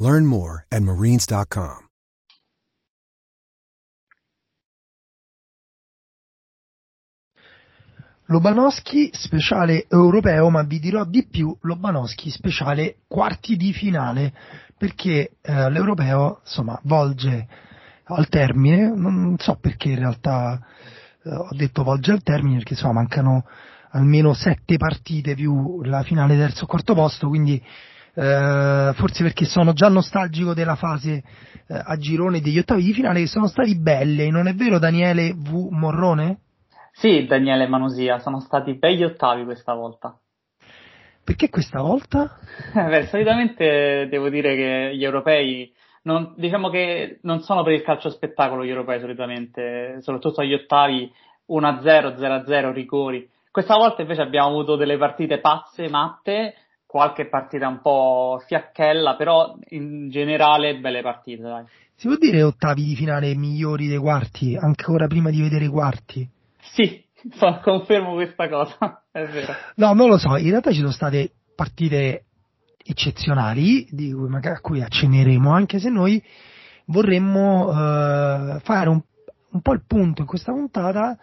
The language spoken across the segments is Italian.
Learn more at marines.com. Lobanowski speciale europeo, ma vi dirò di più, Lobanowski speciale quarti di finale, perché eh, l'europeo insomma volge al termine, non so perché in realtà eh, ho detto volge al termine, perché insomma mancano almeno sette partite più la finale terzo quarto posto, quindi eh, forse perché sono già nostalgico della fase eh, a girone degli ottavi di finale che sono stati belle, non è vero Daniele V. Morrone? Sì, Daniele Manosia, sono stati begli ottavi questa volta. Perché questa volta? Beh, solitamente devo dire che gli europei, non, diciamo che non sono per il calcio spettacolo gli europei solitamente, soprattutto agli ottavi 1-0, 0-0, rigori. Questa volta invece abbiamo avuto delle partite pazze, matte, qualche partita un po' fiacchella, però in generale belle partite, dai. Si può dire ottavi di finale migliori dei quarti, ancora prima di vedere i quarti? Sì, confermo questa cosa, è vero. No, non lo so, in realtà ci sono state partite eccezionali, di cui magari a cui acceneremo, anche se noi vorremmo eh, fare un, un, po' il punto in questa puntata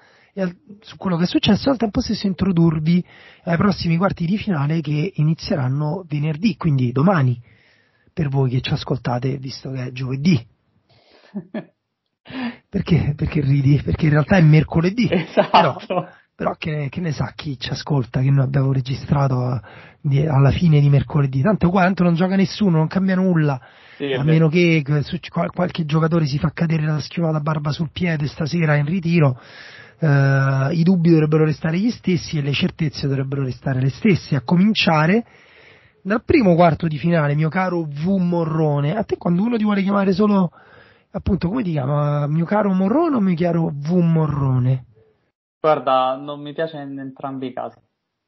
su quello che è successo e al tempo stesso introdurvi ai prossimi quarti di finale che inizieranno venerdì, quindi domani, per voi che ci ascoltate, visto che è giovedì. Perché, perché ridi? Perché in realtà è mercoledì. Esatto. Però, però che, che, ne sa chi ci ascolta che noi abbiamo registrato a, di, alla fine di mercoledì? Tanto qua tanto non gioca nessuno, non cambia nulla. Sì, a meno che su, qualche giocatore si fa cadere la schiumata barba sul piede stasera in ritiro. Uh, I dubbi dovrebbero restare gli stessi e le certezze dovrebbero restare le stesse, a cominciare dal primo quarto di finale, mio caro V Morrone. A te quando uno ti vuole chiamare solo appunto, come ti chiama? Mio caro Morrone o mio caro V Morrone? Guarda, non mi piace in entrambi i casi.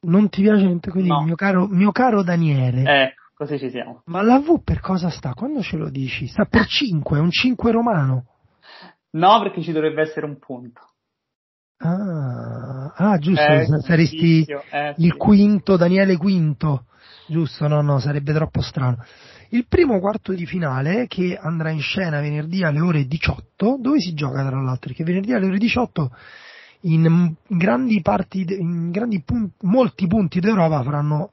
Non ti piace? Quindi no. mio, caro, mio caro Daniele. Ecco, così ci siamo. Ma la V per cosa sta? Quando ce lo dici? Sta per 5, è un 5 romano. No, perché ci dovrebbe essere un punto. Ah, ah giusto, eh, saresti eh, il quinto, Daniele Quinto. Giusto, no, no, sarebbe troppo strano. Il primo quarto di finale che andrà in scena venerdì alle ore 18, dove si gioca tra l'altro? Perché venerdì alle ore 18 in grandi parti, in grandi punti, molti punti d'Europa faranno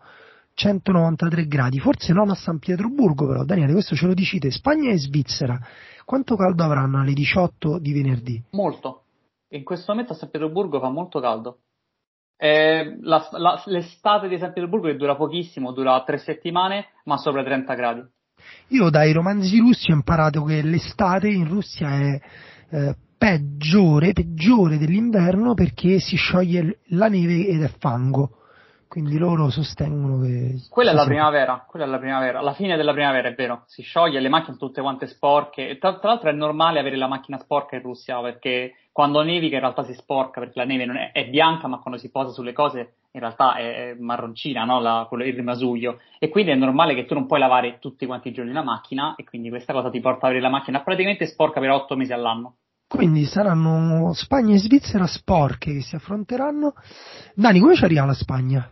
193 gradi, forse non a San Pietroburgo però, Daniele, questo ce lo dicite, Spagna e Svizzera, quanto caldo avranno alle 18 di venerdì? Molto, in questo momento a San Pietroburgo fa molto caldo. Eh, la, la, l'estate di San Pietroburgo che dura pochissimo, dura tre settimane, ma sopra 30 gradi. Io dai romanzi russi ho imparato che l'estate in Russia è eh, peggiore, peggiore dell'inverno perché si scioglie la neve ed è fango. Quindi loro sostengono che. Quella è la primavera, quella è la primavera, la fine della primavera è vero, si scioglie, le macchine tutte quante sporche. Tra, tra l'altro è normale avere la macchina sporca in Russia perché quando nevica in realtà si sporca perché la neve non è, è bianca, ma quando si posa sulle cose in realtà è marroncina, no? la, quello, il rimasuglio. E quindi è normale che tu non puoi lavare tutti quanti i giorni la macchina e quindi questa cosa ti porta ad avere la macchina praticamente sporca per otto mesi all'anno. Quindi saranno Spagna e Svizzera sporche che si affronteranno. Dani, come ci arriva la Spagna?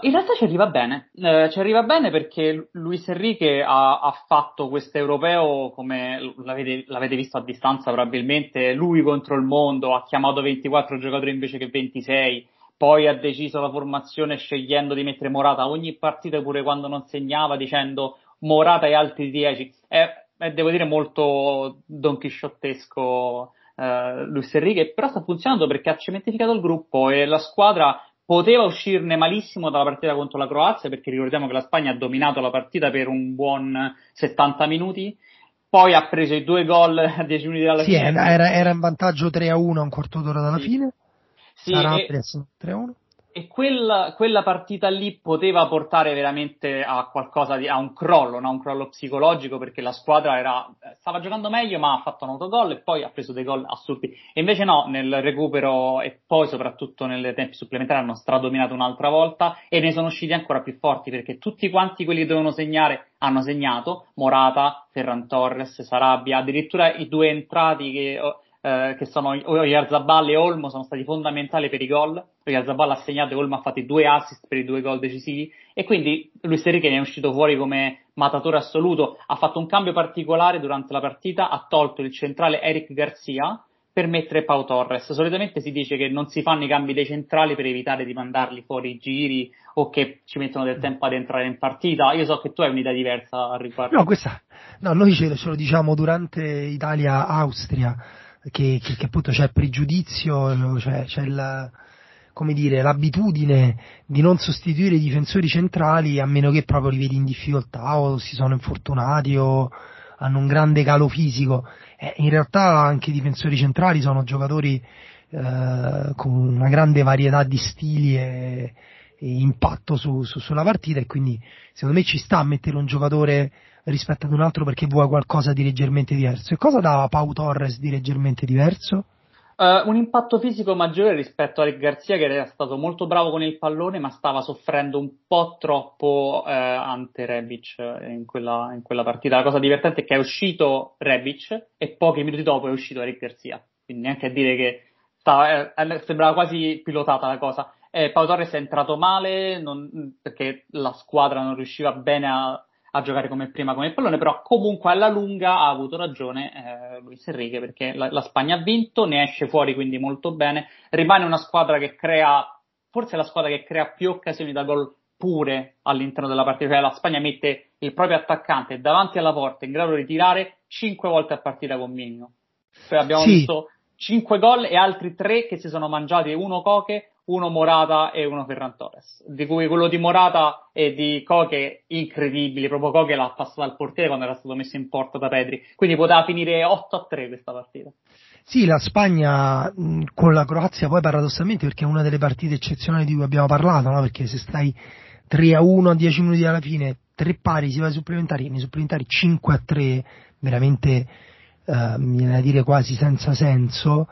In realtà ci arriva bene, eh, ci arriva bene perché Luis Enrique ha, ha fatto questo europeo come l'avete, l'avete, visto a distanza probabilmente, lui contro il mondo, ha chiamato 24 giocatori invece che 26, poi ha deciso la formazione scegliendo di mettere Morata. Ogni partita pure quando non segnava dicendo Morata e altri 10, è, è devo dire molto Don Chisciottesco eh, Luis Enrique, però sta funzionando perché ha cementificato il gruppo e la squadra poteva uscirne malissimo dalla partita contro la Croazia perché ricordiamo che la Spagna ha dominato la partita per un buon 70 minuti poi ha preso i due gol a 10 minuti dalla sì, fine. era, era in vantaggio 3 a 1 a un quarto d'ora dalla fine. Sì, Sarà e, 3 a 1 e quel, quella partita lì poteva portare veramente a qualcosa di, a un crollo, no? un crollo psicologico perché la squadra era, stava giocando meglio ma ha fatto un autogol e poi ha preso dei gol assurdi. E invece no, nel recupero e poi soprattutto nei tempi supplementari hanno stradominato un'altra volta e ne sono usciti ancora più forti perché tutti quanti quelli che dovevano segnare hanno segnato, Morata, Ferran Torres, Sarabia, addirittura i due entrati che eh, che sono Oyarzabal e Olmo sono stati fondamentali per i gol. Oyarzabal ha segnato e Olmo ha fatto i due assist per i due gol decisivi e quindi Luis Enrique ne è uscito fuori come matatore assoluto. Ha fatto un cambio particolare durante la partita, ha tolto il centrale Eric Garcia per mettere Pau Torres. Solitamente si dice che non si fanno i cambi dei centrali per evitare di mandarli fuori i giri o che ci mettono del tempo ad entrare in partita. Io so che tu hai un'idea diversa al riguardo. No, questa, no noi ce, lo diciamo durante Italia-Austria che, che, che appunto c'è pregiudizio, cioè, c'è il, come dire, l'abitudine di non sostituire i difensori centrali a meno che proprio li vedi in difficoltà o si sono infortunati o hanno un grande calo fisico. Eh, in realtà anche i difensori centrali sono giocatori eh, con una grande varietà di stili e, e impatto su, su, sulla partita e quindi secondo me ci sta a mettere un giocatore rispetto ad un altro perché vuoi qualcosa di leggermente diverso. E cosa dava Pau Torres di leggermente diverso? Uh, un impatto fisico maggiore rispetto a Rick Garzia che era stato molto bravo con il pallone ma stava soffrendo un po' troppo uh, ante Rebic in quella, in quella, partita. La cosa divertente è che è uscito Rebic e pochi minuti dopo è uscito Rick Garzia. Quindi neanche a dire che stava, eh, sembrava quasi pilotata la cosa. Eh, Pau Torres è entrato male non, perché la squadra non riusciva bene a a giocare come prima con il pallone, però comunque alla lunga ha avuto ragione eh, Luis Enrique perché la, la, Spagna ha vinto, ne esce fuori quindi molto bene, rimane una squadra che crea, forse la squadra che crea più occasioni da gol pure all'interno della partita, cioè la Spagna mette il proprio attaccante davanti alla porta in grado di tirare 5 volte a partita con Migno. Cioè abbiamo sì. visto 5 gol e altri 3 che si sono mangiati uno Coche, uno Morata e uno Ferran Torres, di cui quello di Morata e di Coche incredibili, proprio Coche l'ha passato al portiere quando era stato messo in porta da Pedri, quindi poteva finire 8 a 3 questa partita. Sì, la Spagna con la Croazia poi paradossalmente perché è una delle partite eccezionali di cui abbiamo parlato, no? perché se stai 3 a 1 a 10 minuti alla fine, 3 pari si va ai supplementari, nei supplementari 5 a 3, veramente eh, mi viene a dire quasi senza senso,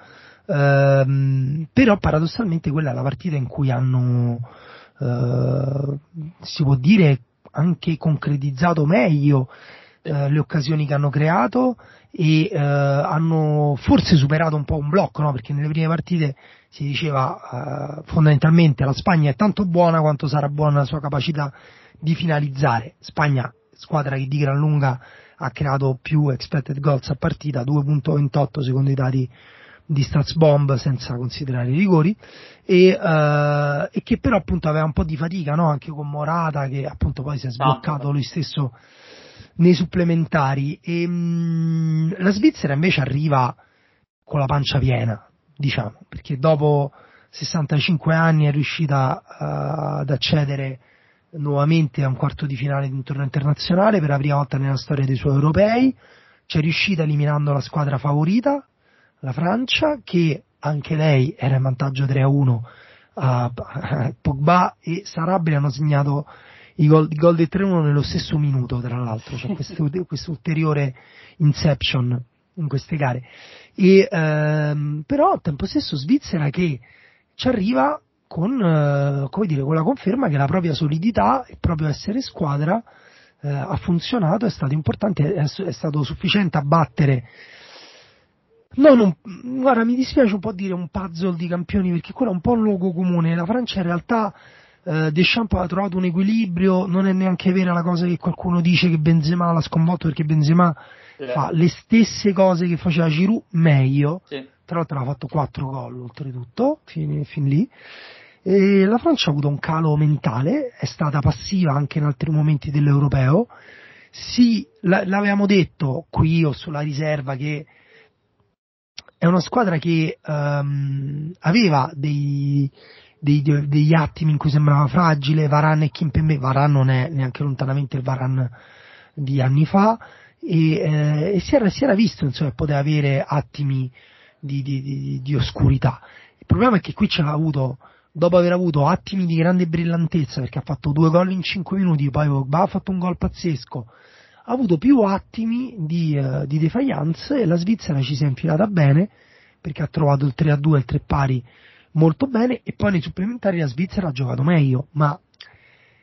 Ehm, però paradossalmente quella è la partita in cui hanno, eh, si può dire, anche concretizzato meglio eh, le occasioni che hanno creato e eh, hanno forse superato un po' un blocco, no? perché nelle prime partite si diceva eh, fondamentalmente la Spagna è tanto buona quanto sarà buona la sua capacità di finalizzare. Spagna, squadra che di gran lunga ha creato più expected goals a partita, 2.28 secondo i dati di Statsbomb senza considerare i rigori e, uh, e, che però appunto aveva un po' di fatica no? anche con Morata che appunto poi si è sbloccato lui stesso nei supplementari. E mh, la Svizzera invece arriva con la pancia piena diciamo perché dopo 65 anni è riuscita uh, ad accedere nuovamente a un quarto di finale di un torneo internazionale per la prima volta nella storia dei suoi europei. C'è riuscita eliminando la squadra favorita la Francia che anche lei era in vantaggio 3 a 1 a Pogba e Sarabia hanno segnato i gol, i gol del 3-1 nello stesso minuto tra l'altro c'è questo, questo ulteriore inception in queste gare. E, ehm, però al tempo stesso Svizzera che ci arriva con, eh, come dire, con la conferma che la propria solidità e il proprio essere squadra eh, ha funzionato, è stato importante, è, è stato sufficiente a battere non un, guarda, mi dispiace un po' dire un puzzle di campioni perché quello è un po' un luogo comune. La Francia in realtà eh, Deschamps ha trovato un equilibrio, non è neanche vera la cosa che qualcuno dice che Benzema l'ha sconvolto perché Benzema sì. fa le stesse cose che faceva Giroud meglio. Sì. Tra l'altro ha fatto 4 gol oltretutto, fin, fin lì. E la Francia ha avuto un calo mentale, è stata passiva anche in altri momenti dell'europeo. Sì, l'avevamo detto qui o sulla riserva che è una squadra che um, aveva dei, dei, degli attimi in cui sembrava fragile, Varan e Kimpembe, Varan non è neanche lontanamente il Varan di anni fa, e, eh, e si, era, si, era, visto insomma, che poteva avere attimi di, di, di, di, oscurità. Il problema è che qui ce l'ha avuto dopo aver avuto attimi di grande brillantezza, perché ha fatto due gol in 5 minuti, poi ha fatto un gol pazzesco, ha avuto più attimi di, uh, di defiance e la Svizzera ci si è infilata bene, perché ha trovato il 3 a 2 e il 3 pari molto bene, e poi nei supplementari la Svizzera ha giocato meglio, ma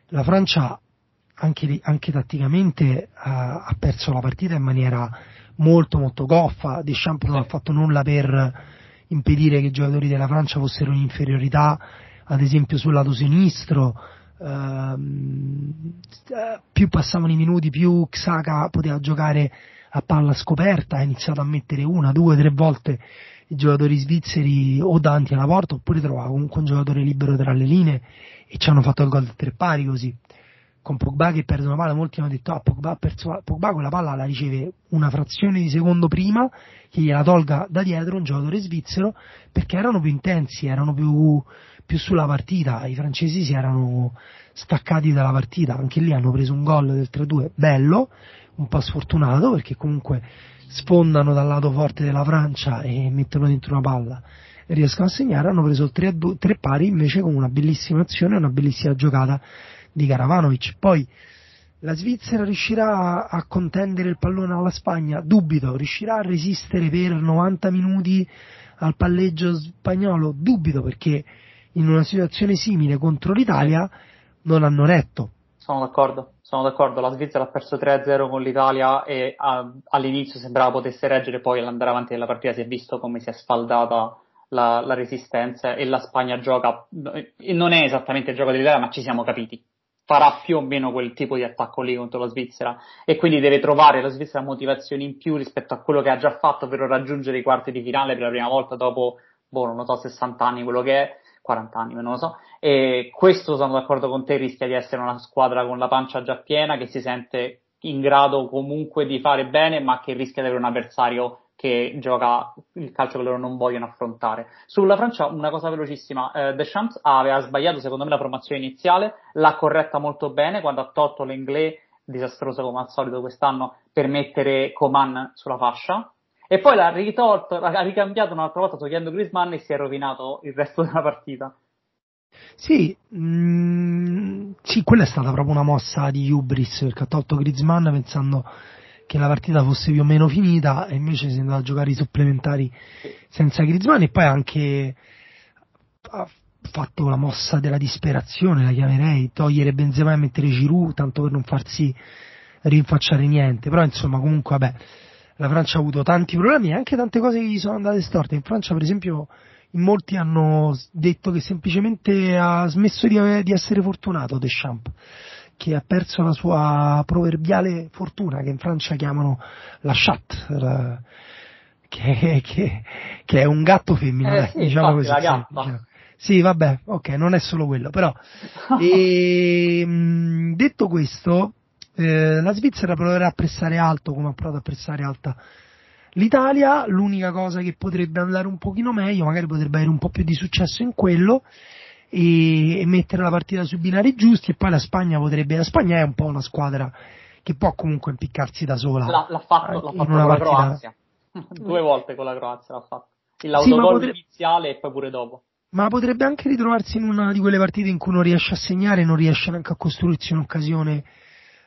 la Francia anche, anche tatticamente uh, ha perso la partita in maniera molto molto goffa, Deschamps non ha fatto nulla per impedire che i giocatori della Francia fossero in inferiorità, ad esempio sul lato sinistro, ehm, più passavano i minuti, più Xhaka poteva giocare a palla scoperta, ha iniziato a mettere una, due, tre volte i giocatori svizzeri o davanti alla porta oppure trovava comunque un giocatore libero tra le linee e ci hanno fatto il gol di tre pari così. Con Pogba che perde una palla, molti hanno detto ah Pogba, perso, Pogba quella palla la riceve una frazione di secondo prima che gliela tolga da dietro un giocatore svizzero perché erano più intensi, erano più, più sulla partita, i francesi si erano staccati dalla partita, anche lì hanno preso un gol del 3-2 bello, un po' sfortunato perché comunque sfondano dal lato forte della Francia e mettono dentro una palla e riescono a segnare, hanno preso il 3, 3 pari invece con una bellissima azione, una bellissima giocata di Karavanovic. Poi la Svizzera riuscirà a contendere il pallone alla Spagna? Dubito. Riuscirà a resistere per 90 minuti al palleggio spagnolo? Dubito perché in una situazione simile contro l'Italia non hanno retto. Sono d'accordo, sono d'accordo. La Svizzera ha perso 3-0 con l'Italia e a, all'inizio sembrava potesse reggere, poi all'andare avanti nella partita si è visto come si è sfaldata la, la resistenza e la Spagna gioca, non è esattamente il gioco dell'Italia, ma ci siamo capiti farà più o meno quel tipo di attacco lì contro la Svizzera e quindi deve trovare la Svizzera motivazioni in più rispetto a quello che ha già fatto per raggiungere i quarti di finale per la prima volta dopo, boh, non lo so, 60 anni, quello che è, 40 anni, non lo so, e questo sono d'accordo con te, rischia di essere una squadra con la pancia già piena che si sente in grado comunque di fare bene ma che rischia di avere un avversario che gioca il calcio che loro non vogliono affrontare. Sulla Francia, una cosa velocissima, eh, Deschamps aveva sbagliato secondo me la formazione iniziale, l'ha corretta molto bene quando ha tolto l'Inglés, disastroso come al solito quest'anno, per mettere Coman sulla fascia, e poi l'ha ritolto, l'ha ricambiato un'altra volta togliendo Griezmann e si è rovinato il resto della partita. Sì, mm, sì, quella è stata proprio una mossa di Hubris perché ha tolto Griezmann pensando che la partita fosse più o meno finita e invece si è andato a giocare i supplementari senza Griezmann e poi anche ha fatto la mossa della disperazione, la chiamerei, togliere Benzema e mettere Giroud tanto per non farsi rinfacciare niente, però insomma comunque vabbè, la Francia ha avuto tanti problemi e anche tante cose che gli sono andate storte, in Francia per esempio in molti hanno detto che semplicemente ha smesso di, di essere fortunato Deschamps che ha perso la sua proverbiale fortuna, che in Francia chiamano la chat, la, che, che, che, è un gatto femmina, eh, sì, diciamo così. Sì, diciamo. sì, vabbè, ok, non è solo quello, però. e, mh, detto questo, eh, la Svizzera proverà a pressare alto, come ha provato a pressare alta l'Italia, l'unica cosa che potrebbe andare un pochino meglio, magari potrebbe avere un po' più di successo in quello, e, e mettere la partita sui binari giusti e poi la Spagna potrebbe, la Spagna è un po' una squadra che può comunque impiccarsi da sola. L'ha, l'ha fatto, l'ha fatto con la partita... Croazia. Due volte con la Croazia l'ha fatto. L'autogol sì, potrebbe... iniziale e poi pure dopo. Ma potrebbe anche ritrovarsi in una di quelle partite in cui non riesce a segnare, non riesce neanche a costruirsi un'occasione.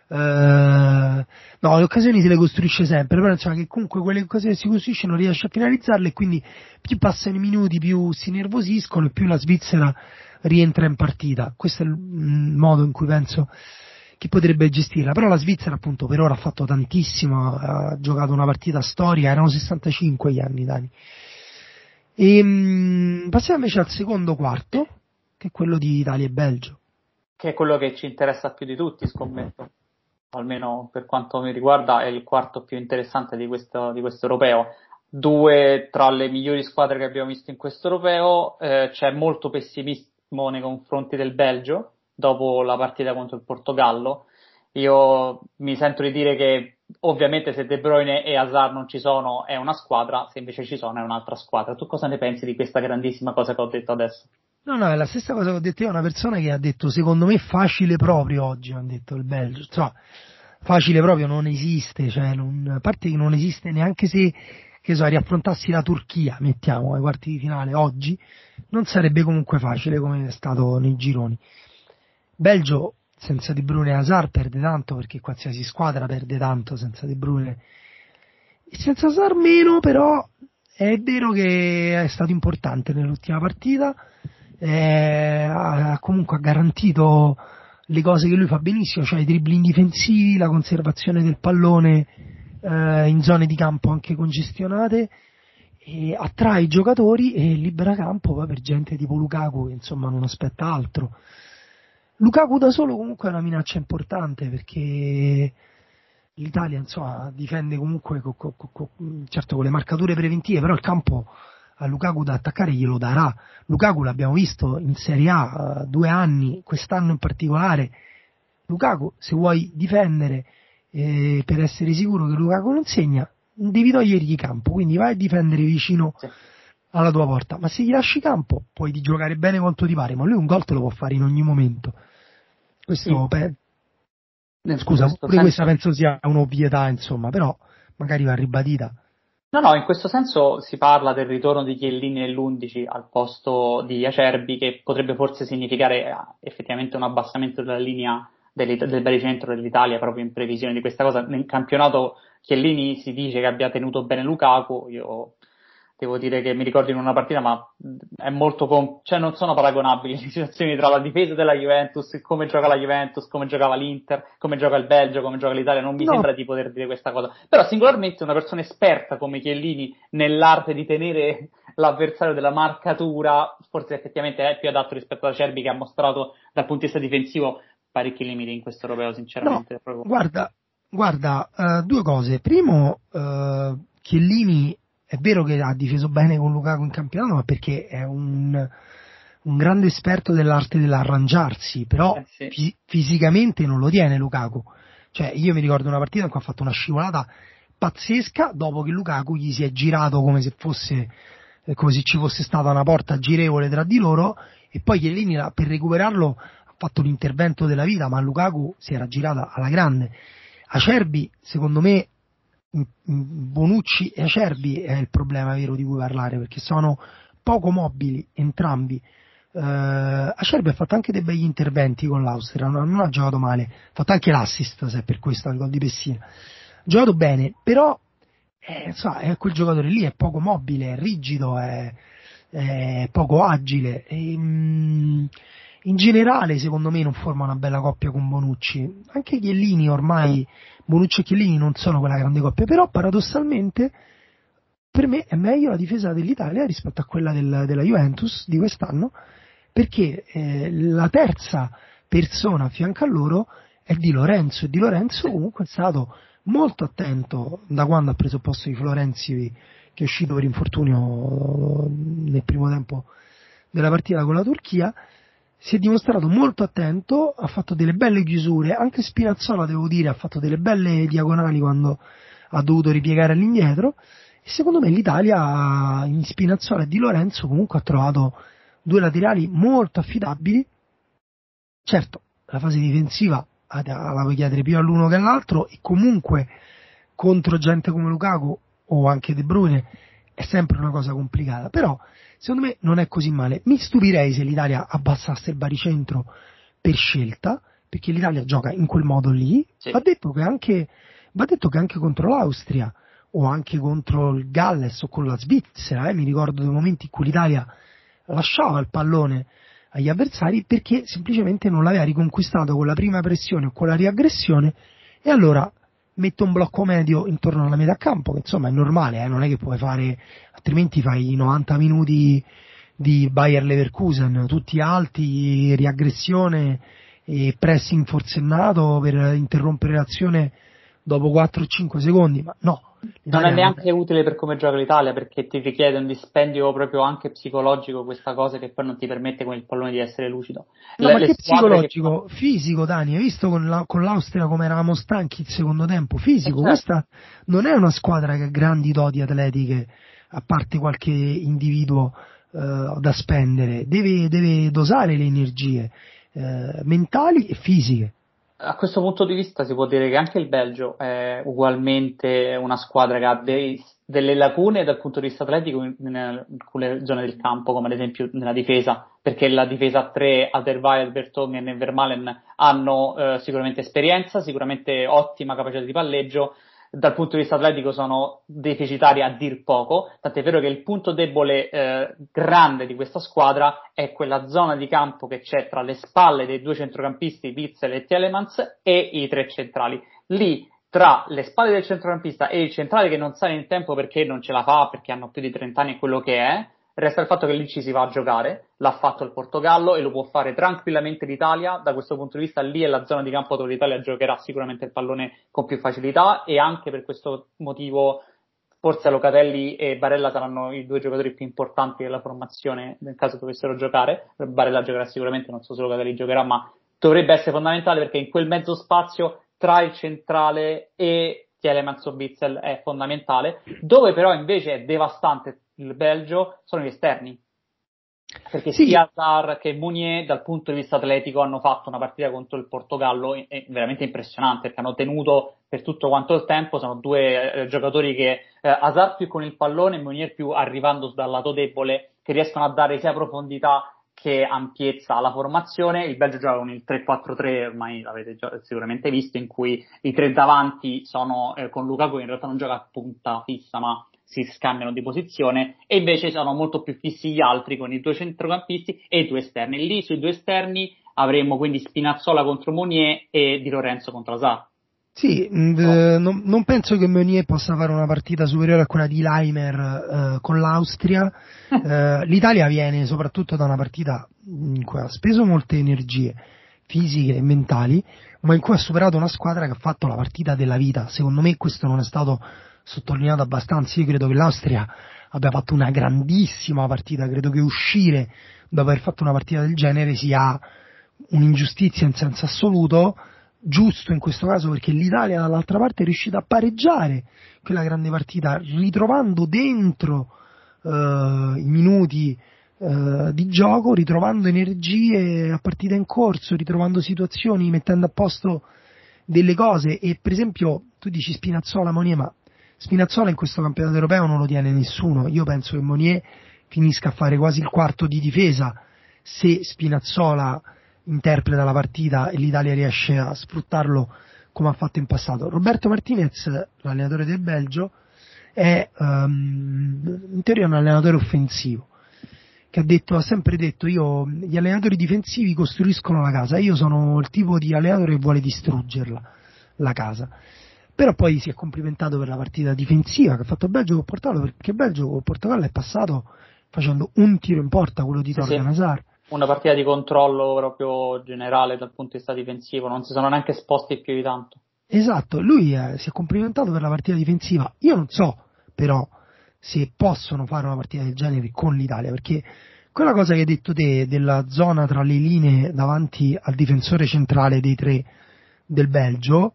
Uh, no, le occasioni se le costruisce sempre, però insomma che comunque quelle occasioni che si costruisce non riesce a finalizzarle e quindi più passano i minuti più si nervosiscono e più la Svizzera rientra in partita. Questo è il modo in cui penso che potrebbe gestirla. Però la Svizzera appunto per ora ha fatto tantissimo, ha giocato una partita storica, erano 65 gli anni Dani. E, mh, passiamo invece al secondo quarto, che è quello di Italia e Belgio. Che è quello che ci interessa più di tutti, scommetto. Almeno per quanto mi riguarda è il quarto più interessante di questo, di questo europeo due tra le migliori squadre che abbiamo visto in questo europeo, eh, c'è molto pessimismo nei confronti del Belgio dopo la partita contro il Portogallo. Io mi sento di dire che ovviamente se De Bruyne e Hazard non ci sono è una squadra, se invece ci sono è un'altra squadra. Tu cosa ne pensi di questa grandissima cosa che ho detto adesso? No, no, è la stessa cosa che ho detto io, una persona che ha detto secondo me facile proprio oggi, ha detto il Belgio. Cioè, facile proprio non esiste, cioè non, a parte che non esiste neanche se che so, riaffrontassi la Turchia, mettiamo ai quarti di finale oggi, non sarebbe comunque facile come è stato nei gironi. Belgio senza Di Brune e Hazard perde tanto perché qualsiasi squadra perde tanto senza Di Brune e senza Hazard meno però è vero che è stato importante nell'ultima partita eh, ha, comunque garantito le cose che lui fa benissimo cioè i dribbling difensivi la conservazione del pallone eh, in zone di campo anche congestionate attrae i giocatori e libera campo per gente tipo Lukaku che insomma non aspetta altro. Lukaku da solo comunque è una minaccia importante perché l'Italia insomma difende comunque co, co, co, certo con le marcature preventive però il campo a Lukaku da attaccare glielo darà Lukaku l'abbiamo visto in Serie A uh, due anni quest'anno in particolare Lukaku se vuoi difendere eh, per essere sicuro che Lukaku non segna devi togliergli campo, quindi vai a difendere vicino sì. alla tua porta, ma se gli lasci campo puoi di giocare bene quanto ti pare, ma lui un gol te lo può fare in ogni momento. Questo sì. pe- Scusa, pure senso... questa penso sia un'ovvietà, insomma, però magari va ribadita. No, no, in questo senso si parla del ritorno di Chiellini nell'11 al posto di Acerbi, che potrebbe forse significare eh, effettivamente un abbassamento della linea del, baricentro dell'Italia proprio in previsione di questa cosa. Nel campionato Chiellini si dice che abbia tenuto bene Lukaku, io devo dire che mi ricordo in una partita, ma è molto, com- cioè non sono paragonabili le situazioni tra la difesa della Juventus, come gioca la Juventus, come giocava l'Inter, come gioca il Belgio, come gioca l'Italia, non mi no. sembra di poter dire questa cosa. Però singolarmente una persona esperta come Chiellini nell'arte di tenere l'avversario della marcatura, forse effettivamente è più adatto rispetto a Cerbi che ha mostrato dal punto di vista difensivo parecchi limiti in questo europeo, sinceramente. No, guarda, Guarda, uh, due cose. Primo, uh, Chiellini è vero che ha difeso bene con Lukaku in campionato, ma perché è un, un grande esperto dell'arte dell'arrangiarsi, però eh sì. fis- fisicamente non lo tiene Lukaku. Cioè, io mi ricordo una partita in cui ha fatto una scivolata pazzesca dopo che Lukaku gli si è girato come se fosse eh, come se ci fosse stata una porta girevole tra di loro e poi Chiellini per recuperarlo ha fatto l'intervento della vita, ma Lukaku si era girata alla grande Acerbi, secondo me, Bonucci e Acerbi è il problema vero di cui parlare perché sono poco mobili entrambi. Uh, Acerbi ha fatto anche dei begli interventi con l'Austria, non, non ha giocato male, ha fatto anche l'assist se è per questo il gol di Pessina. Ha giocato bene, però eh, so, è quel giocatore lì, è poco mobile, è rigido, è, è poco agile. E, mm, in generale secondo me non forma una bella coppia con Bonucci. Anche Chiellini ormai, Bonucci e Chiellini non sono quella grande coppia, però paradossalmente per me è meglio la difesa dell'Italia rispetto a quella del, della Juventus di quest'anno, perché eh, la terza persona a fianco a loro è Di Lorenzo e Di Lorenzo comunque è stato molto attento da quando ha preso posto di Florenzi che è uscito per infortunio nel primo tempo della partita con la Turchia si è dimostrato molto attento, ha fatto delle belle chiusure, anche Spinazzola devo dire ha fatto delle belle diagonali quando ha dovuto ripiegare all'indietro e secondo me l'Italia in Spinazzola e Di Lorenzo comunque ha trovato due laterali molto affidabili. Certo, la fase difensiva la puoi chiedere più all'uno che all'altro e comunque contro gente come Lukaku o anche De Bruyne è sempre una cosa complicata, però secondo me non è così male. Mi stupirei se l'Italia abbassasse il baricentro per scelta, perché l'Italia gioca in quel modo lì. Sì. Va, detto che anche, va detto che anche contro l'Austria o anche contro il Galles o con la Svizzera, eh, mi ricordo dei momenti in cui l'Italia lasciava il pallone agli avversari perché semplicemente non l'aveva riconquistato con la prima pressione o con la riaggressione e allora metto un blocco medio intorno alla metà campo, che insomma è normale, eh? non è che puoi fare, altrimenti fai 90 minuti di Bayer Leverkusen, tutti alti, riaggressione e pressing forsennato per interrompere l'azione dopo 4-5 secondi, ma no, non è neanche utile per come gioca l'Italia perché ti richiede un dispendio proprio anche psicologico questa cosa che poi non ti permette con il pallone di essere lucido. No, le, ma che psicologico? Che... Fisico, Dani, hai visto con, la, con l'Austria come eravamo stanchi il secondo tempo? Fisico, eh, certo. questa non è una squadra che ha grandi doti atletiche, a parte qualche individuo uh, da spendere, deve, deve, dosare le energie uh, mentali e fisiche. A questo punto di vista si può dire che anche il Belgio è ugualmente una squadra che ha dei, delle lacune dal punto di vista atletico in, in, alcune zone del campo, come ad esempio nella difesa, perché la difesa a 3, Alderweireld, Vertonghen e Vermalen hanno eh, sicuramente esperienza, sicuramente ottima capacità di palleggio, dal punto di vista atletico sono deficitari a dir poco, tant'è vero che il punto debole eh, grande di questa squadra è quella zona di campo che c'è tra le spalle dei due centrocampisti, Witzel e Telemans, e i tre centrali. Lì, tra le spalle del centrocampista e il centrale che non sale in tempo perché non ce la fa, perché hanno più di 30 anni e quello che è, Resta il fatto che lì ci si va a giocare, l'ha fatto il Portogallo e lo può fare tranquillamente l'Italia, da questo punto di vista lì è la zona di campo dove l'Italia giocherà sicuramente il pallone con più facilità e anche per questo motivo forse Locatelli e Barella saranno i due giocatori più importanti della formazione nel caso dovessero giocare, Barella giocherà sicuramente, non so se Locatelli giocherà, ma dovrebbe essere fondamentale perché in quel mezzo spazio tra il centrale e Tielemans o Bitzel è fondamentale, dove però invece è devastante il Belgio sono gli esterni. Perché sì. sia Hazard che Mounier dal punto di vista atletico hanno fatto una partita contro il Portogallo veramente impressionante perché hanno tenuto per tutto quanto il tempo, sono due eh, giocatori che eh, Hazard più con il pallone e Mounier più arrivando dal lato debole che riescono a dare sia profondità che ampiezza alla formazione. Il Belgio gioca con il 3-4-3, ormai l'avete sicuramente visto, in cui i tre davanti sono eh, con Lukaku, in realtà non gioca a punta fissa, ma si scambiano di posizione e invece sono molto più fissi gli altri con i due centrocampisti e i due esterni. Lì sui due esterni avremo quindi Spinazzola contro Monier e Di Lorenzo contro Asar. Sì, mm, eh, non, non, penso che Meunier possa fare una partita superiore a quella di Leimer eh, con l'Austria. Eh, L'Italia viene soprattutto da una partita in cui ha speso molte energie fisiche e mentali, ma in cui ha superato una squadra che ha fatto la partita della vita. Secondo me questo non è stato sottolineato abbastanza. Io credo che l'Austria abbia fatto una grandissima partita, credo che uscire dopo aver fatto una partita del genere sia un'ingiustizia in senso assoluto, giusto in questo caso perché l'Italia dall'altra parte è riuscita a pareggiare quella grande partita, ritrovando dentro uh, i minuti uh, di gioco, ritrovando energie a partita in corso, ritrovando situazioni, mettendo a posto delle cose. E per esempio tu dici Spinazzola, Monia, ma Spinazzola in questo campionato europeo non lo tiene nessuno. Io penso che Monier finisca a fare quasi il quarto di difesa se Spinazzola interpreta la partita e l'Italia riesce a sfruttarlo come ha fatto in passato. Roberto Martinez, l'allenatore del Belgio, è um, in teoria un allenatore offensivo che ha, detto, ha sempre detto io gli allenatori difensivi costruiscono la casa, io sono il tipo di allenatore che vuole distruggerla la casa però poi si è complimentato per la partita difensiva che ha fatto Belgio col Portogallo perché Belgio col Portogallo è passato facendo un tiro in porta quello di sì, Torgan Hazard. Una partita di controllo proprio generale dal punto di vista difensivo non si sono neanche esposti più di tanto. Esatto lui eh, si è complimentato per la partita difensiva. Io non so però se possono fare una partita del genere con l'Italia perché quella cosa che hai detto te della zona tra le linee davanti al difensore centrale dei tre del Belgio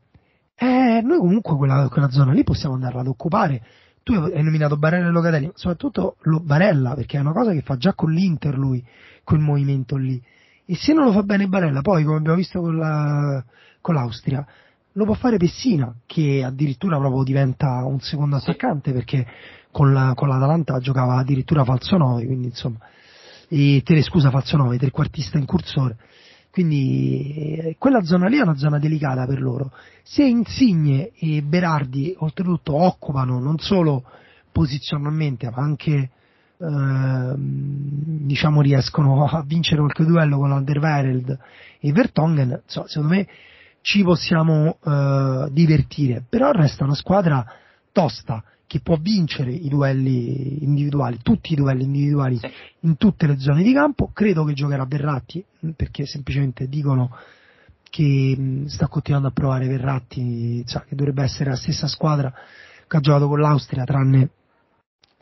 eh, noi comunque quella, quella zona lì possiamo andarla ad occupare. Tu hai nominato Barella e Locatelli, soprattutto lo Barella, perché è una cosa che fa già con l'Inter lui, quel movimento lì. E se non lo fa bene Barella, poi come abbiamo visto con, la, con l'Austria, lo può fare Pessina, che addirittura proprio diventa un secondo attaccante, perché con, la, con l'Atalanta giocava addirittura falso 9, quindi insomma, e, te, scusa falso 9, trequartista incursore. Quindi eh, quella zona lì è una zona delicata per loro. Se Insigne e Berardi oltretutto occupano non solo posizionalmente, ma anche eh, diciamo riescono a vincere qualche duello con Alderweireld e Vertonghen, so, secondo me ci possiamo eh, divertire, però resta una squadra tosta che può vincere i duelli individuali, tutti i duelli individuali sì. in tutte le zone di campo. Credo che giocherà Verratti, perché semplicemente dicono che sta continuando a provare Verratti, cioè, che dovrebbe essere la stessa squadra che ha giocato con l'Austria, tranne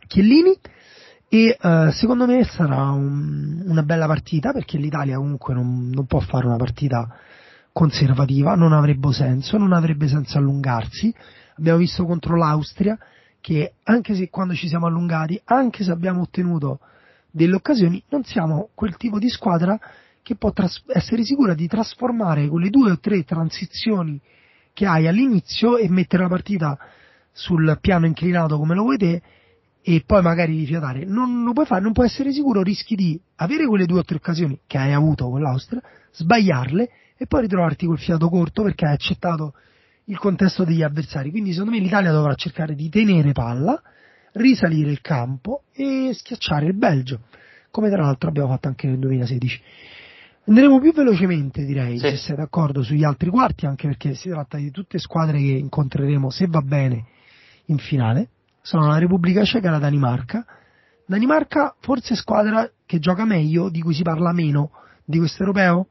Chiellini. E uh, secondo me sarà un, una bella partita perché l'Italia comunque non, non può fare una partita conservativa, non avrebbe senso, non avrebbe senso allungarsi. Abbiamo visto contro l'Austria che anche se quando ci siamo allungati, anche se abbiamo ottenuto delle occasioni, non siamo quel tipo di squadra che può tras- essere sicura di trasformare quelle due o tre transizioni che hai all'inizio e mettere la partita sul piano inclinato come lo vuoi te e poi magari rifiatare. Non lo puoi fare, non puoi essere sicuro, rischi di avere quelle due o tre occasioni che hai avuto con l'Austria, sbagliarle e poi ritrovarti col fiato corto perché hai accettato il contesto degli avversari. Quindi secondo me l'Italia dovrà cercare di tenere palla, risalire il campo e schiacciare il Belgio, come tra l'altro abbiamo fatto anche nel 2016. Andremo più velocemente, direi, sì. se sei d'accordo, sugli altri quarti, anche perché si tratta di tutte squadre che incontreremo, se va bene, in finale. Sono la Repubblica Ceca e la Danimarca. Danimarca forse squadra che gioca meglio, di cui si parla meno di questo europeo?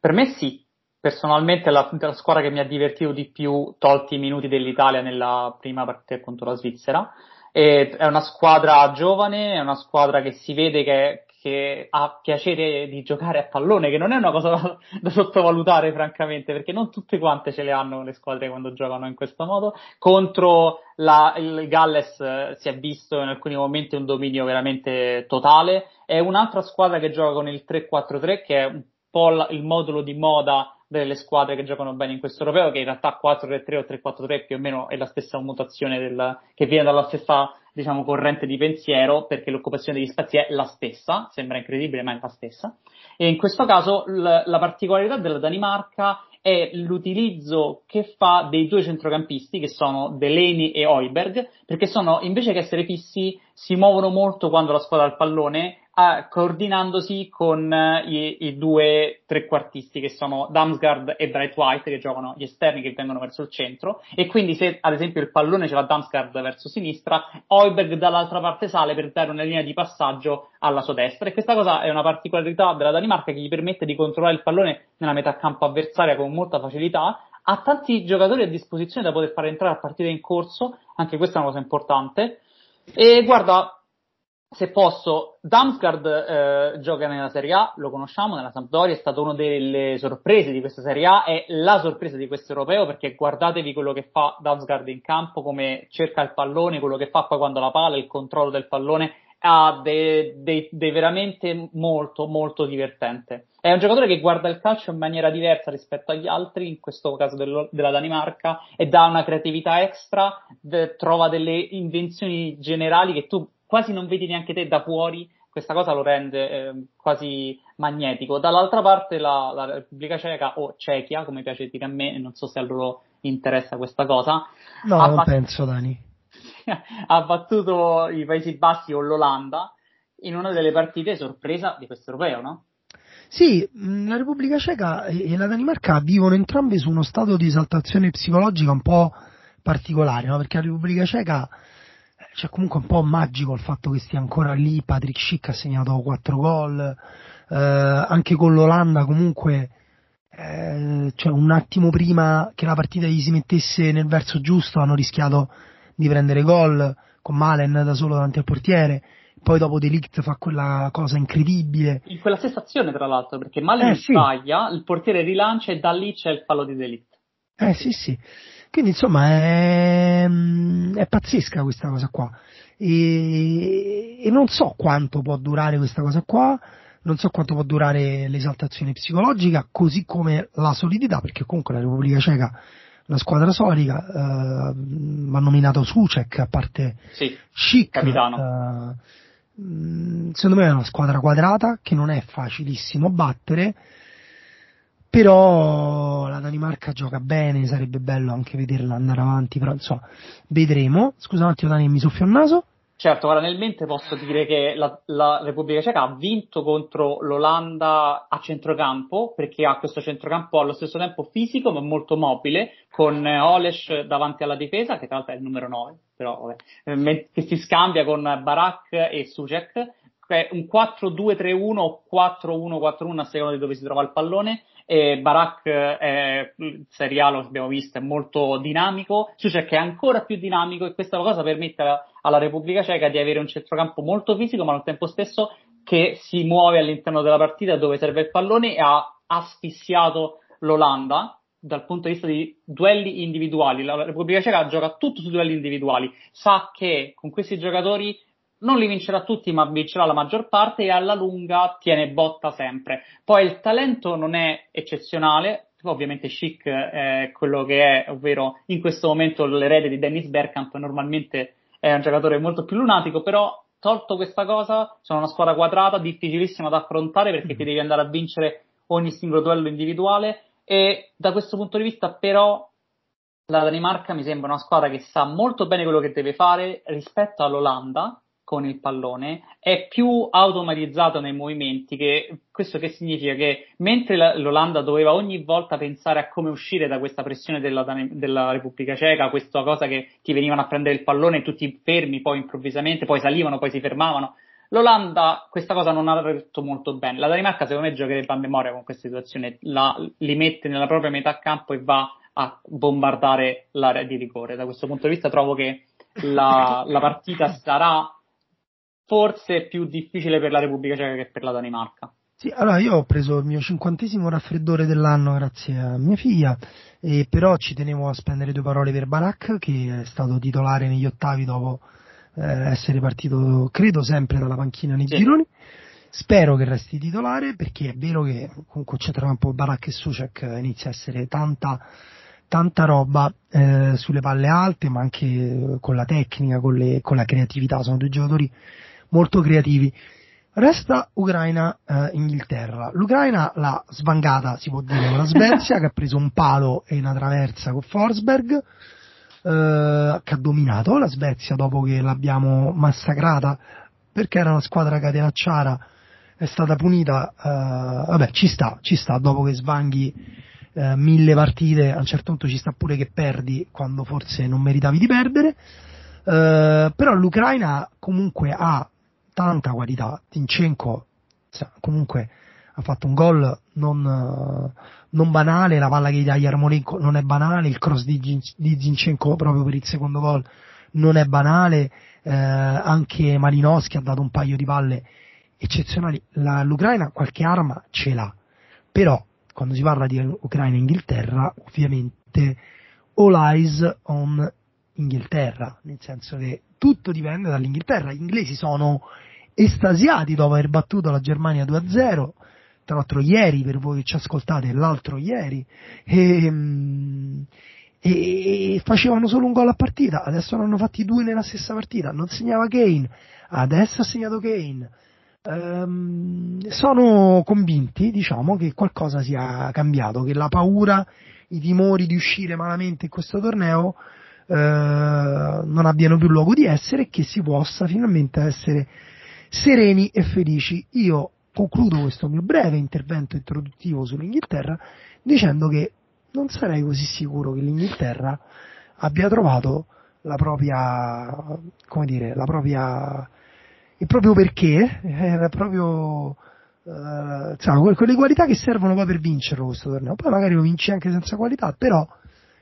Per me sì, personalmente la, la, squadra che mi ha divertito di più, tolti i minuti dell'Italia nella prima partita contro la Svizzera. E è una squadra giovane, è una squadra che si vede che, che, ha piacere di giocare a pallone, che non è una cosa da, da, sottovalutare, francamente, perché non tutte quante ce le hanno le squadre quando giocano in questo modo. Contro la, il Galles eh, si è visto in alcuni momenti un dominio veramente totale. È un'altra squadra che gioca con il 3-4-3, che è un po' la, il modulo di moda delle squadre che giocano bene in questo europeo, che in realtà 4-3-3 o 3-4-3 più o meno è la stessa mutazione del, che viene dalla stessa diciamo, corrente di pensiero, perché l'occupazione degli spazi è la stessa, sembra incredibile, ma è la stessa. E in questo caso l- la particolarità della Danimarca è l'utilizzo che fa dei due centrocampisti, che sono Delaney e Oiberg, perché sono, invece che essere fissi, si muovono molto quando la squadra ha il pallone a, coordinandosi con uh, i, i, due trequartisti che sono Damsgaard e Bright White che giocano gli esterni che vengono verso il centro. E quindi se ad esempio il pallone ce l'ha Damsgaard verso sinistra, Oiberg dall'altra parte sale per dare una linea di passaggio alla sua destra. E questa cosa è una particolarità della Danimarca che gli permette di controllare il pallone nella metà campo avversaria con molta facilità. Ha tanti giocatori a disposizione da poter fare entrare a partita in corso, anche questa è una cosa importante. E guarda, se posso, Damsgaard eh, gioca nella Serie A, lo conosciamo, nella Sampdoria, è stata una delle sorprese di questa Serie A, è la sorpresa di questo europeo perché guardatevi quello che fa Damsgaard in campo, come cerca il pallone, quello che fa poi quando la palla, il controllo del pallone, ha dei veramente molto molto divertente. È un giocatore che guarda il calcio in maniera diversa rispetto agli altri, in questo caso dello, della Danimarca, e dà una creatività extra, de, trova delle invenzioni generali che tu quasi non vedi neanche te da fuori, questa cosa lo rende eh, quasi magnetico. Dall'altra parte la, la, Repubblica Ceca o Cechia, come piace dire a me, non so se a loro interessa questa cosa. No, non bat- penso Dani. ha battuto i Paesi Bassi o l'Olanda in una delle partite sorpresa di questo europeo, no? Sì, la Repubblica Ceca e la Danimarca vivono entrambi su uno stato di esaltazione psicologica un po' particolare, no? perché la Repubblica Ceca c'è comunque un po' magico il fatto che stia ancora lì, Patrick Schick ha segnato 4 gol, eh, anche con l'Olanda comunque eh, cioè un attimo prima che la partita gli si mettesse nel verso giusto hanno rischiato di prendere gol con Malen da solo davanti al portiere poi dopo Delict fa quella cosa incredibile. In quella stessa azione, tra l'altro, perché Malen eh, sbaglia, sì. il portiere rilancia e da lì c'è il fallo di Delict. Eh sì, sì. Quindi insomma è, è pazzesca questa cosa qua e, e, non so quanto può durare questa cosa qua, non so quanto può durare l'esaltazione psicologica, così come la solidità, perché comunque la Repubblica Ceca la squadra solida, eh, va nominato Sucek a parte sì, capitano. Eh, secondo me è una squadra quadrata che non è facilissimo battere però la Danimarca gioca bene, sarebbe bello anche vederla andare avanti, però insomma, vedremo. Scusa un attimo Dani, mi soffio il naso. Certo, ora nel mente posso dire che la, la, Repubblica Ceca ha vinto contro l'Olanda a centrocampo, perché ha questo centrocampo allo stesso tempo fisico ma molto mobile, con Oles davanti alla difesa, che tra l'altro è il numero 9, però vabbè, eh, che si scambia con Barak e Sucek, un 4-2-3-1 o 4-1-4-1 a seconda di dove si trova il pallone, e Barak è, il seriale, lo abbiamo visto, è molto dinamico, Sucek è ancora più dinamico e questa cosa permette alla Repubblica Ceca di avere un centrocampo molto fisico ma al tempo stesso che si muove all'interno della partita dove serve il pallone e ha asfissiato l'Olanda dal punto di vista di duelli individuali. La Repubblica Ceca gioca tutto su duelli individuali, sa che con questi giocatori non li vincerà tutti, ma vincerà la maggior parte e alla lunga tiene botta sempre. Poi il talento non è eccezionale, ovviamente Chic è quello che è, ovvero in questo momento l'erede di Dennis Bergkamp normalmente è un giocatore molto più lunatico, però tolto questa cosa sono una squadra quadrata, difficilissima da affrontare perché ti devi andare a vincere ogni singolo duello individuale e da questo punto di vista però la Danimarca mi sembra una squadra che sa molto bene quello che deve fare rispetto all'Olanda con il pallone, è più automatizzato nei movimenti, che, questo che significa che mentre l'Olanda doveva ogni volta pensare a come uscire da questa pressione della, della Repubblica Ceca, questa cosa che ti venivano a prendere il pallone tutti fermi, poi improvvisamente, poi salivano, poi si fermavano, L'Olanda questa cosa non ha detto molto bene. La Danimarca secondo me giocherebbe a memoria con questa situazione, la, li mette nella propria metà campo e va a bombardare l'area di rigore. Da questo punto di vista trovo che la, la partita sarà forse più difficile per la Repubblica Ceca che per la Danimarca. Sì, allora io ho preso il mio cinquantesimo raffreddore dell'anno grazie a mia figlia, e però ci tenevo a spendere due parole per Barak che è stato titolare negli ottavi dopo eh, essere partito, credo, sempre dalla panchina nei sì. gironi. Spero che resti titolare perché è vero che comunque c'è tra un po' Barak e Sucek inizia a essere tanta tanta roba eh, sulle palle alte, ma anche con la tecnica, con, le, con, la creatività. Sono due giocatori molto creativi. Resta Ucraina-Inghilterra. Eh, L'Ucraina l'ha svangata, si può dire, con la Svezia, che ha preso un palo e una traversa con Forsberg, eh, che ha dominato la Svezia dopo che l'abbiamo massacrata, perché era una squadra catenacciara, è stata punita, eh, vabbè, ci sta, ci sta, dopo che svanghi eh, mille partite, a un certo punto ci sta pure che perdi quando forse non meritavi di perdere, eh, però l'Ucraina comunque ha tanta qualità, Tinchenko comunque ha fatto un gol non, non, banale, la palla che gli dà Yarmolenko non è banale, il cross di, di Zinchenko proprio per il secondo gol non è banale, eh, anche Malinowski ha dato un paio di palle eccezionali, La, l'Ucraina qualche arma ce l'ha, però quando si parla di Ucraina e Inghilterra, ovviamente all eyes on Inghilterra, nel senso che tutto dipende dall'Inghilterra. Gli inglesi sono estasiati dopo aver battuto la Germania 2-0, tra l'altro ieri per voi che ci ascoltate, l'altro ieri, e, e facevano solo un gol a partita, adesso ne hanno fatti due nella stessa partita, non segnava Kane, adesso ha segnato Kane. Ehm, sono convinti, diciamo, che qualcosa sia cambiato, che la paura, i timori di uscire malamente in questo torneo eh, non abbiano più luogo di essere e che si possa finalmente essere sereni e felici. Io concludo questo mio breve intervento introduttivo sull'Inghilterra dicendo che non sarei così sicuro che l'Inghilterra abbia trovato la propria, come dire, la propria il proprio perché, era proprio uh, insomma, quelle qualità che servono poi per vincerlo questo torneo. Poi magari lo vinci anche senza qualità, però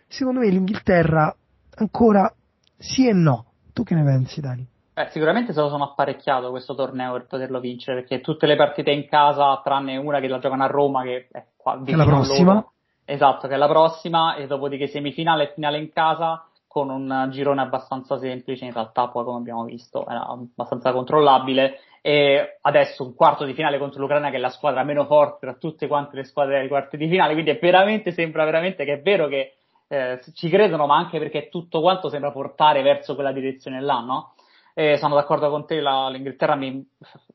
secondo me l'Inghilterra ancora sì e no. Tu che ne pensi, Dani? Eh, sicuramente se lo sono apparecchiato questo torneo per poterlo vincere, perché tutte le partite in casa, tranne una che la giocano a Roma, che è qua Che è la prossima. Loro. Esatto, che è la prossima, e dopodiché semifinale e finale in casa, con un girone abbastanza semplice, in realtà poi come abbiamo visto era abbastanza controllabile e adesso un quarto di finale contro l'Ucraina che è la squadra meno forte tra tutte quante le squadre dei quarti di finale, quindi è veramente, sembra veramente che è vero che eh, ci credono, ma anche perché tutto quanto sembra portare verso quella direzione là, no? E sono d'accordo con te, la, l'Inghilterra mi,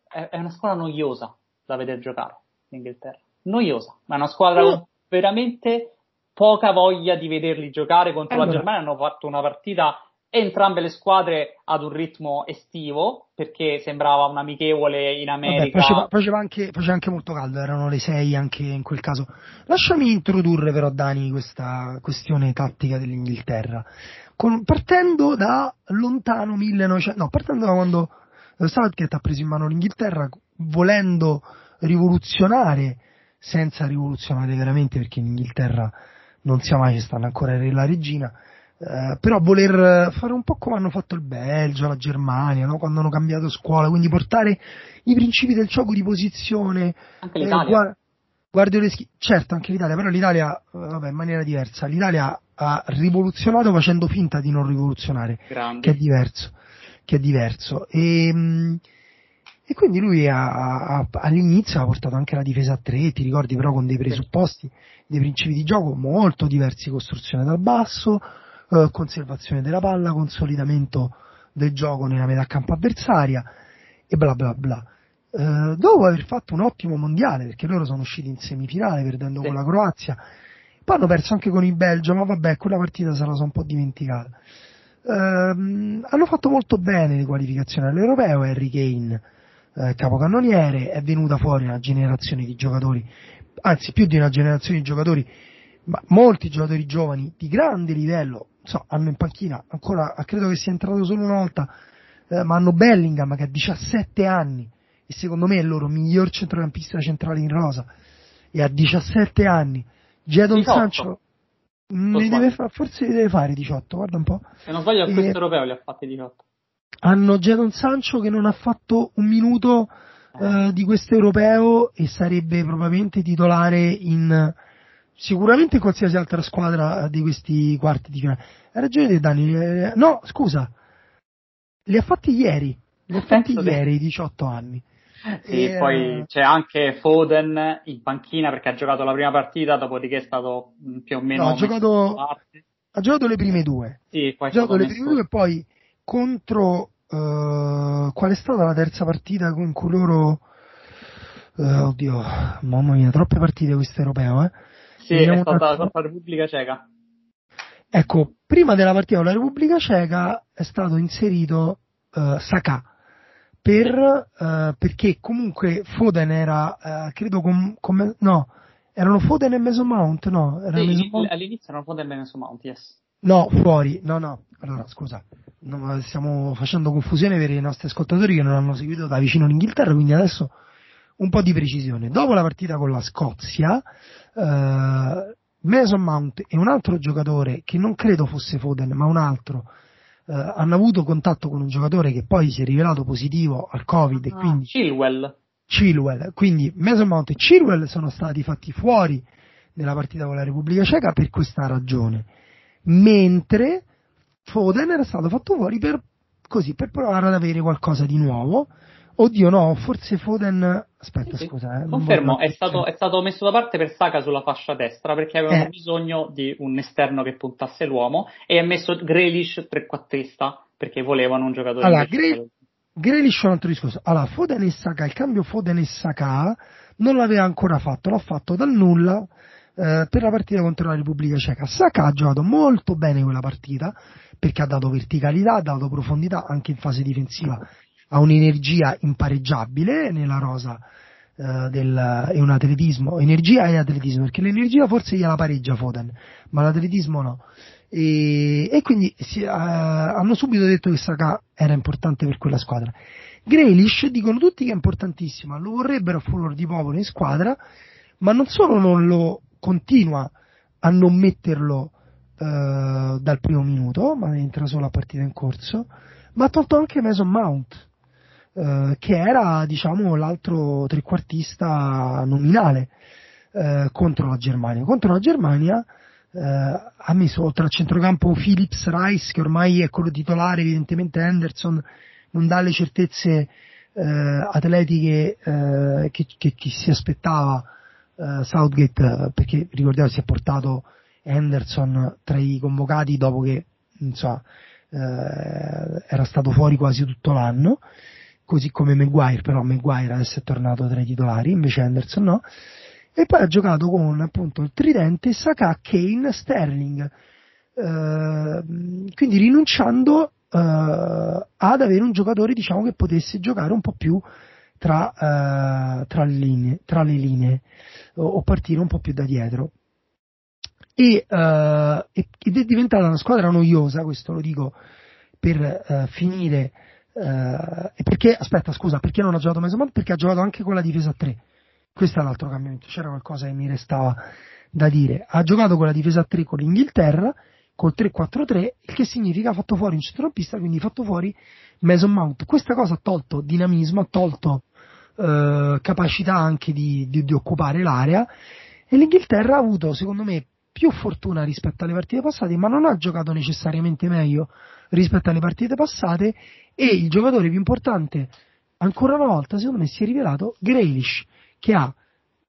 è, è, una squadra noiosa da vedere giocare, l'Inghilterra. Noiosa, ma è una squadra mm. veramente poca voglia di vederli giocare contro allora. la Germania, hanno fatto una partita entrambe le squadre ad un ritmo estivo perché sembrava un amichevole in America. Vabbè, faceva, anche, faceva, anche, molto caldo, erano le 6 anche in quel caso. Lasciami introdurre però Dani questa questione tattica dell'Inghilterra, Con, partendo da lontano 1900, no, partendo da quando Southgate ha preso in mano l'Inghilterra volendo rivoluzionare senza rivoluzionare veramente perché in Inghilterra non sia mai ci stanno ancora la regina, eh, però voler fare un po' come hanno fatto il Belgio, la Germania, no? quando hanno cambiato scuola, quindi portare i principi del gioco di posizione. Anche eh, l'Italia. Eh, guarda, Guardioleschi, certo anche l'Italia, però l'Italia, eh, vabbè, in maniera diversa, l'Italia ha rivoluzionato facendo finta di non rivoluzionare, Grande. che è diverso che è diverso. E, mm, e quindi lui ha, ha, all'inizio ha portato anche la difesa a tre, ti ricordi però con dei presupposti, dei principi di gioco molto diversi, costruzione dal basso, eh, conservazione della palla, consolidamento del gioco nella metà campo avversaria e bla bla bla. Eh, dopo aver fatto un ottimo mondiale, perché loro sono usciti in semifinale perdendo sì. con la Croazia, poi hanno perso anche con il Belgio, ma vabbè, quella partita se la sono un po' dimenticata. Eh, hanno fatto molto bene le qualificazioni all'Europeo, Harry Kane, eh, capocannoniere, è venuta fuori una generazione di giocatori, anzi più di una generazione di giocatori, ma molti giocatori giovani di grande livello, so, hanno in panchina ancora, credo che sia entrato solo una volta, eh, ma hanno Bellingham che ha 17 anni e secondo me è il loro miglior centrocampista centrale in rosa e ha 17 anni. Jadon Sancho ne deve fa- forse ne deve fare 18, guarda un po'. Se non sbaglio a questo europeo li ha fatti 18. Hanno Jadon Sancho che non ha fatto un minuto eh. eh, di questo europeo e sarebbe probabilmente titolare in sicuramente in qualsiasi altra squadra di questi quarti di finale. Hai ragione te Dani, eh, no scusa, li ha fatti ieri, li ha fatti ieri, 18 anni. Sì, e, poi c'è anche Foden in panchina perché ha giocato la prima partita, dopodiché è stato mm, più o meno. No, ha, giocato, ha giocato le prime due. Sì, ha giocato le prime due e poi contro. Uh, qual è stata la terza partita con cui loro. Uh, oddio, mamma mia, troppe partite questo europeo, eh? Sì, è stata contro la Repubblica Ceca. Ecco, prima della partita con la Repubblica Ceca è stato inserito uh, Saka per, uh, perché comunque Foden era, uh, credo, com, com, no, erano Foden e Mason Mount, no? Era sì, Mason Mount? all'inizio erano Foden e Mason Mount, yes. No, fuori, no, no, allora scusa, no, stiamo facendo confusione per i nostri ascoltatori che non hanno seguito da vicino l'Inghilterra, quindi adesso un po' di precisione. Dopo la partita con la Scozia, uh, Mason Mount e un altro giocatore che non credo fosse Foden, ma un altro, eh, hanno avuto contatto con un giocatore che poi si è rivelato positivo al Covid ah, quindi Chilwell. Chilwell. Quindi Mason Mount e Chilwell sono stati fatti fuori nella partita con la Repubblica Ceca per questa ragione. Mentre Foden era stato fatto fuori per così per provare ad avere qualcosa di nuovo Oddio no, forse Foden... Aspetta, sì, scusa. Eh, Confermo, è stato, è stato, messo da parte per Saka sulla fascia destra perché avevano eh. bisogno di un esterno che puntasse l'uomo e ha messo Grealish trequartista perché volevano un giocatore... Allora, Gre- Grealish è un altro discorso. Allora, Foden e Saka, il cambio Foden e Saka non l'aveva ancora fatto, l'ha fatto dal nulla eh, per la partita contro la Repubblica Ceca. Saka ha giocato molto bene quella partita perché ha dato verticalità, ha dato profondità anche in fase difensiva ha un'energia impareggiabile nella rosa eh, del, e un atletismo, energia e atletismo, perché l'energia forse gliela pareggia Foden, ma l'atletismo no. E, e quindi si, eh, hanno subito detto che Saka era importante per quella squadra. Grealish dicono tutti che è importantissimo, lo vorrebbero a furor di popolo in squadra, ma non solo non lo continua a non metterlo eh, dal primo minuto, ma entra solo a partita in corso, ma ha tolto anche Mason Mount eh, che era diciamo l'altro trequartista nominale eh, contro la Germania. Contro la Germania eh, ha messo oltre al centrocampo Philips Rice che ormai è quello titolare, evidentemente Henderson non dà le certezze eh, atletiche eh, che, che, che, si aspettava Southgate perché ricordiamo si è portato Henderson tra i convocati dopo che insomma, era stato fuori quasi tutto l'anno così come Maguire, però Maguire adesso è tornato tra i titolari, invece Anderson no, e poi ha giocato con appunto il tridente Saka, Kane, Sterling, eh, quindi rinunciando eh, ad avere un giocatore diciamo che potesse giocare un po' più tra, eh, tra, le, linee, tra le linee o, o, partire un po' più da dietro. E, eh, ed è diventata una squadra noiosa, questo lo dico per eh, perché, aspetta, scusa, perché non ha giocato Mason Mount? Perché ha giocato anche con la difesa a 3. Questo è l'altro cambiamento. C'era qualcosa che mi restava da dire. Ha giocato con la difesa a 3 con l'Inghilterra, col 3-4-3, il che significa ha fatto fuori un centrocampista, quindi ha fatto fuori Mason Mount. Questa cosa ha tolto dinamismo, ha tolto uh, capacità anche di, di, di occupare l'area e l'Inghilterra ha avuto, secondo me, più fortuna rispetto alle partite passate, ma non ha giocato necessariamente meglio rispetto alle partite passate e il giocatore più importante ancora una volta secondo me si è rivelato Grealish che ha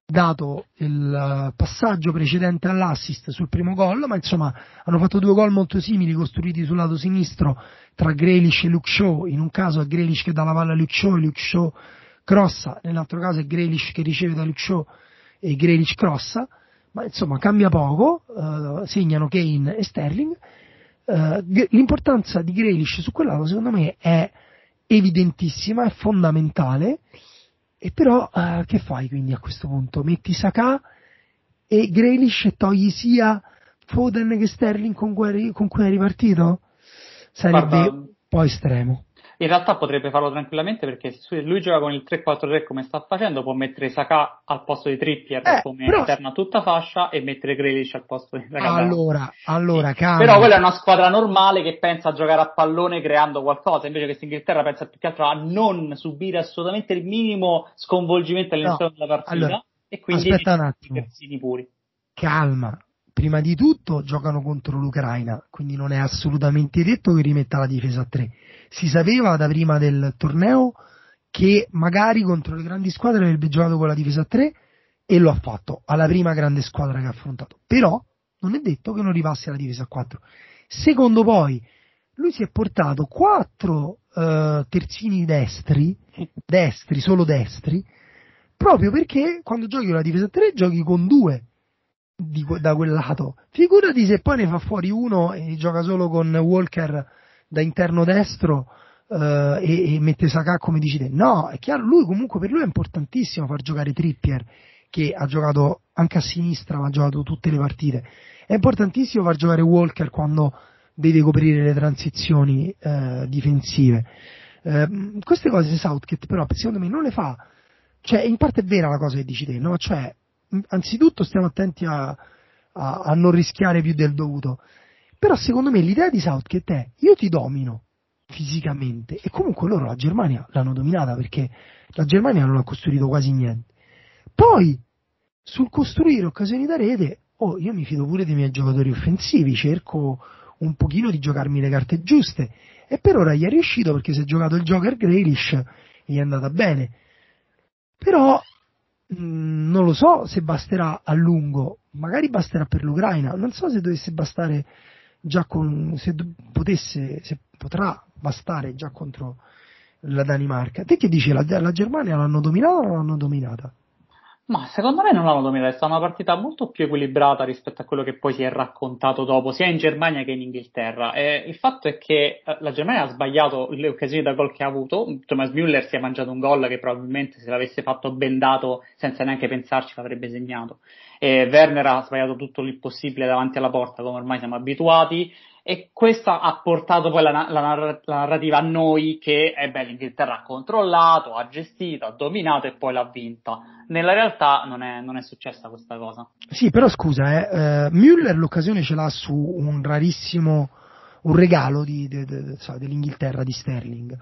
dato il passaggio precedente all'assist sul primo gol, ma insomma hanno fatto due gol molto simili costruiti sul lato sinistro tra Grealish e Luke Shaw, in un caso è Grealish che dà la palla a Luke Shaw e Luke Shaw crossa, nell'altro caso è Grealish che riceve da Luke Shaw e Grealish crossa, ma insomma cambia poco, uh, segnano Kane e Sterling. Uh, l'importanza di Grealish su quel lato secondo me è evidentissima, è fondamentale, e però uh, che fai quindi a questo punto? Metti Saka e Grealish e togli sia Foden che Sterling con cui, con cui è ripartito? Sarebbe Guarda, poi estremo. In realtà potrebbe farlo tranquillamente perché se lui gioca con il 3-4-3 come sta facendo, può mettere Saka al posto di Trippier eh, come però... esterna tutta fascia e mettere Grealish al posto di Saka. Allora, allora, calma. Però quella è una squadra normale che pensa a giocare a pallone creando qualcosa, invece questa Inghilterra pensa più che altro a non subire assolutamente il minimo sconvolgimento all'interno no, della partita allora, e quindi aspetta un attimo. puri. Calma, prima di tutto giocano contro l'Ucraina, quindi non è assolutamente detto che rimetta la difesa a 3 si sapeva da prima del torneo che magari contro le grandi squadre avrebbe giocato con la difesa a 3 e lo ha fatto alla prima grande squadra che ha affrontato. Però non è detto che non ripassi alla difesa a 4. Secondo poi, lui si è portato 4 uh, terzini destri, destri, solo destri, proprio perché quando giochi con la difesa a 3 giochi con due di, da quel lato. Figurati se poi ne fa fuori uno e gioca solo con Walker da interno destro uh, e, e, mette Saka come dici te. No, è chiaro, lui comunque per lui è importantissimo far giocare Trippier, che ha giocato anche a sinistra, ma ha giocato tutte le partite. È importantissimo far giocare Walker quando deve coprire le transizioni uh, difensive. Uh, queste cose Southgate però secondo me non le fa, cioè in parte è vera la cosa che dici te, no? Cioè, anzitutto stiamo attenti a, a, a non rischiare più del dovuto. Però secondo me l'idea di Southgate è io ti domino fisicamente e comunque loro la Germania l'hanno dominata perché la Germania non ha costruito quasi niente. Poi sul costruire occasioni da rete, oh, io mi fido pure dei miei giocatori offensivi, cerco un pochino di giocarmi le carte giuste e per ora gli è riuscito perché si è giocato il Joker Grealish e gli è andata bene. Però mm, non lo so se basterà a lungo, magari basterà per l'Ucraina, non so se dovesse bastare già con, se potesse, se potrà bastare già contro la Danimarca. Te che dici, la, la Germania l'hanno dominata o non l'hanno dominata? Ma secondo me non l'hanno dominata, è stata una partita molto più equilibrata rispetto a quello che poi si è raccontato dopo, sia in Germania che in Inghilterra. E il fatto è che eh, la Germania ha sbagliato le occasioni da gol che ha avuto. Thomas Müller si è mangiato un gol che probabilmente se l'avesse fatto bendato senza neanche pensarci l'avrebbe segnato e Werner ha sbagliato tutto il possibile davanti alla porta, come ormai siamo abituati, e questo ha portato poi la, la, la, narrativa a noi che eh beh, l'Inghilterra ha controllato, ha gestito, ha dominato e poi l'ha vinta. Nella realtà non è, non è successa questa cosa. Sì, però scusa, eh, eh, Müller l'occasione ce l'ha su un rarissimo un regalo di, de, de, so, dell'Inghilterra di Sterling.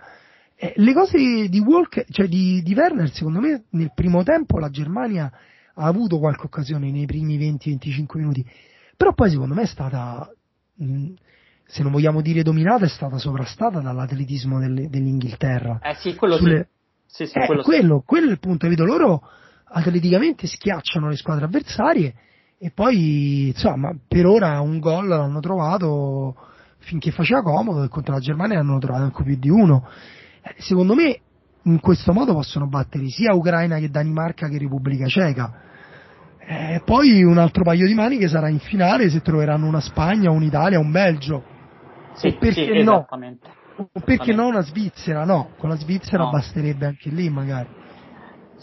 Eh, le cose di Walker, cioè di, di Werner, secondo me nel primo tempo la Germania ha avuto qualche occasione nei primi 20-25 minuti, però poi secondo me è stata, se non vogliamo dire dominata, è stata sovrastata dall'atletismo delle, dell'Inghilterra. Eh sì, quello Sulle... sì. sì, sì eh, quello, quello, quello, è il punto, vedo loro atleticamente schiacciano le squadre avversarie e poi insomma per ora un gol l'hanno trovato finché faceva comodo e contro la Germania ne hanno trovato anche più di uno. Eh, secondo me in questo modo possono battere sia Ucraina che Danimarca che Repubblica Ceca. E poi un altro paio di mani che sarà in finale se troveranno una Spagna, un'Italia, un Belgio. Sì, o perché sì, no? Perché no una Svizzera? No, con la Svizzera no. basterebbe anche lì magari.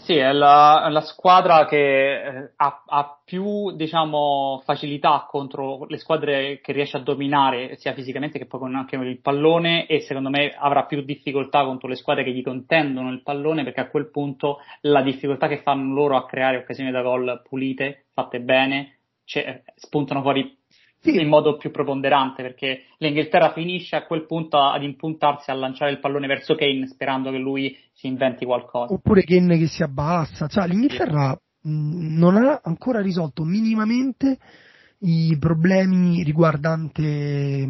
Sì, è la, la squadra che eh, ha, ha, più diciamo, facilità contro le squadre che riesce a dominare sia fisicamente che poi con anche il pallone e secondo me avrà più difficoltà contro le squadre che gli contendono il pallone perché a quel punto la difficoltà che fanno loro a creare occasioni da gol pulite, fatte bene, cioè, spuntano fuori sì. in modo più preponderante perché l'Inghilterra finisce a quel punto ad impuntarsi a lanciare il pallone verso Kane sperando che lui si inventi qualcosa. Oppure Kane che si abbassa, cioè l'Inghilterra sì. non ha ancora risolto minimamente i problemi riguardante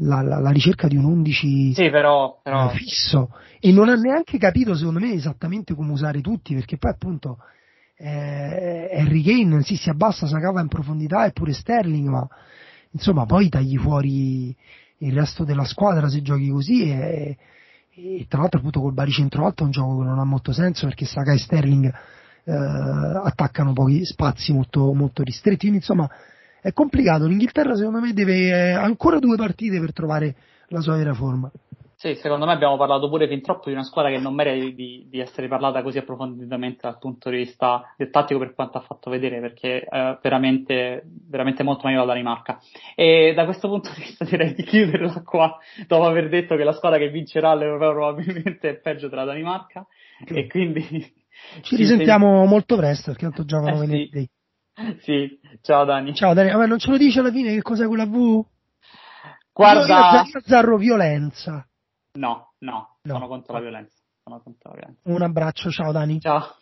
la, la, la, ricerca di un 11 sì, però, però... fisso e non ha neanche capito secondo me esattamente come usare tutti perché poi appunto eh, Harry Kane sì, si abbassa, si cava in profondità e pure Sterling ma insomma poi tagli fuori il resto della squadra se giochi così e, e tra l'altro appunto col baricentro alto è un gioco che non ha molto senso perché Saka e Sterling eh, attaccano pochi spazi molto, molto ristretti quindi insomma è complicato. L'Inghilterra secondo me deve eh, ancora due partite per trovare la sua vera forma. Sì, secondo me abbiamo parlato pure fin troppo di una squadra che non merita di, di, essere parlata così approfonditamente dal punto di vista del tattico per quanto ha fatto vedere, perché è veramente, veramente molto meglio la Danimarca. E da questo punto di vista direi di chiuderla qua, dopo aver detto che la squadra che vincerà l'Europeo probabilmente è peggio della Danimarca, okay. e quindi... Ci risentiamo sei... molto presto, perché tanto giocano eh, venerdì. Sì. Sì, ciao Dani. Ciao Dani, vabbè non ce lo dice alla fine che cos'è quella V? Guarda... Zarro violenza. No, no, no, sono contro la violenza. Sono contro la violenza. Un abbraccio, ciao Dani. Ciao.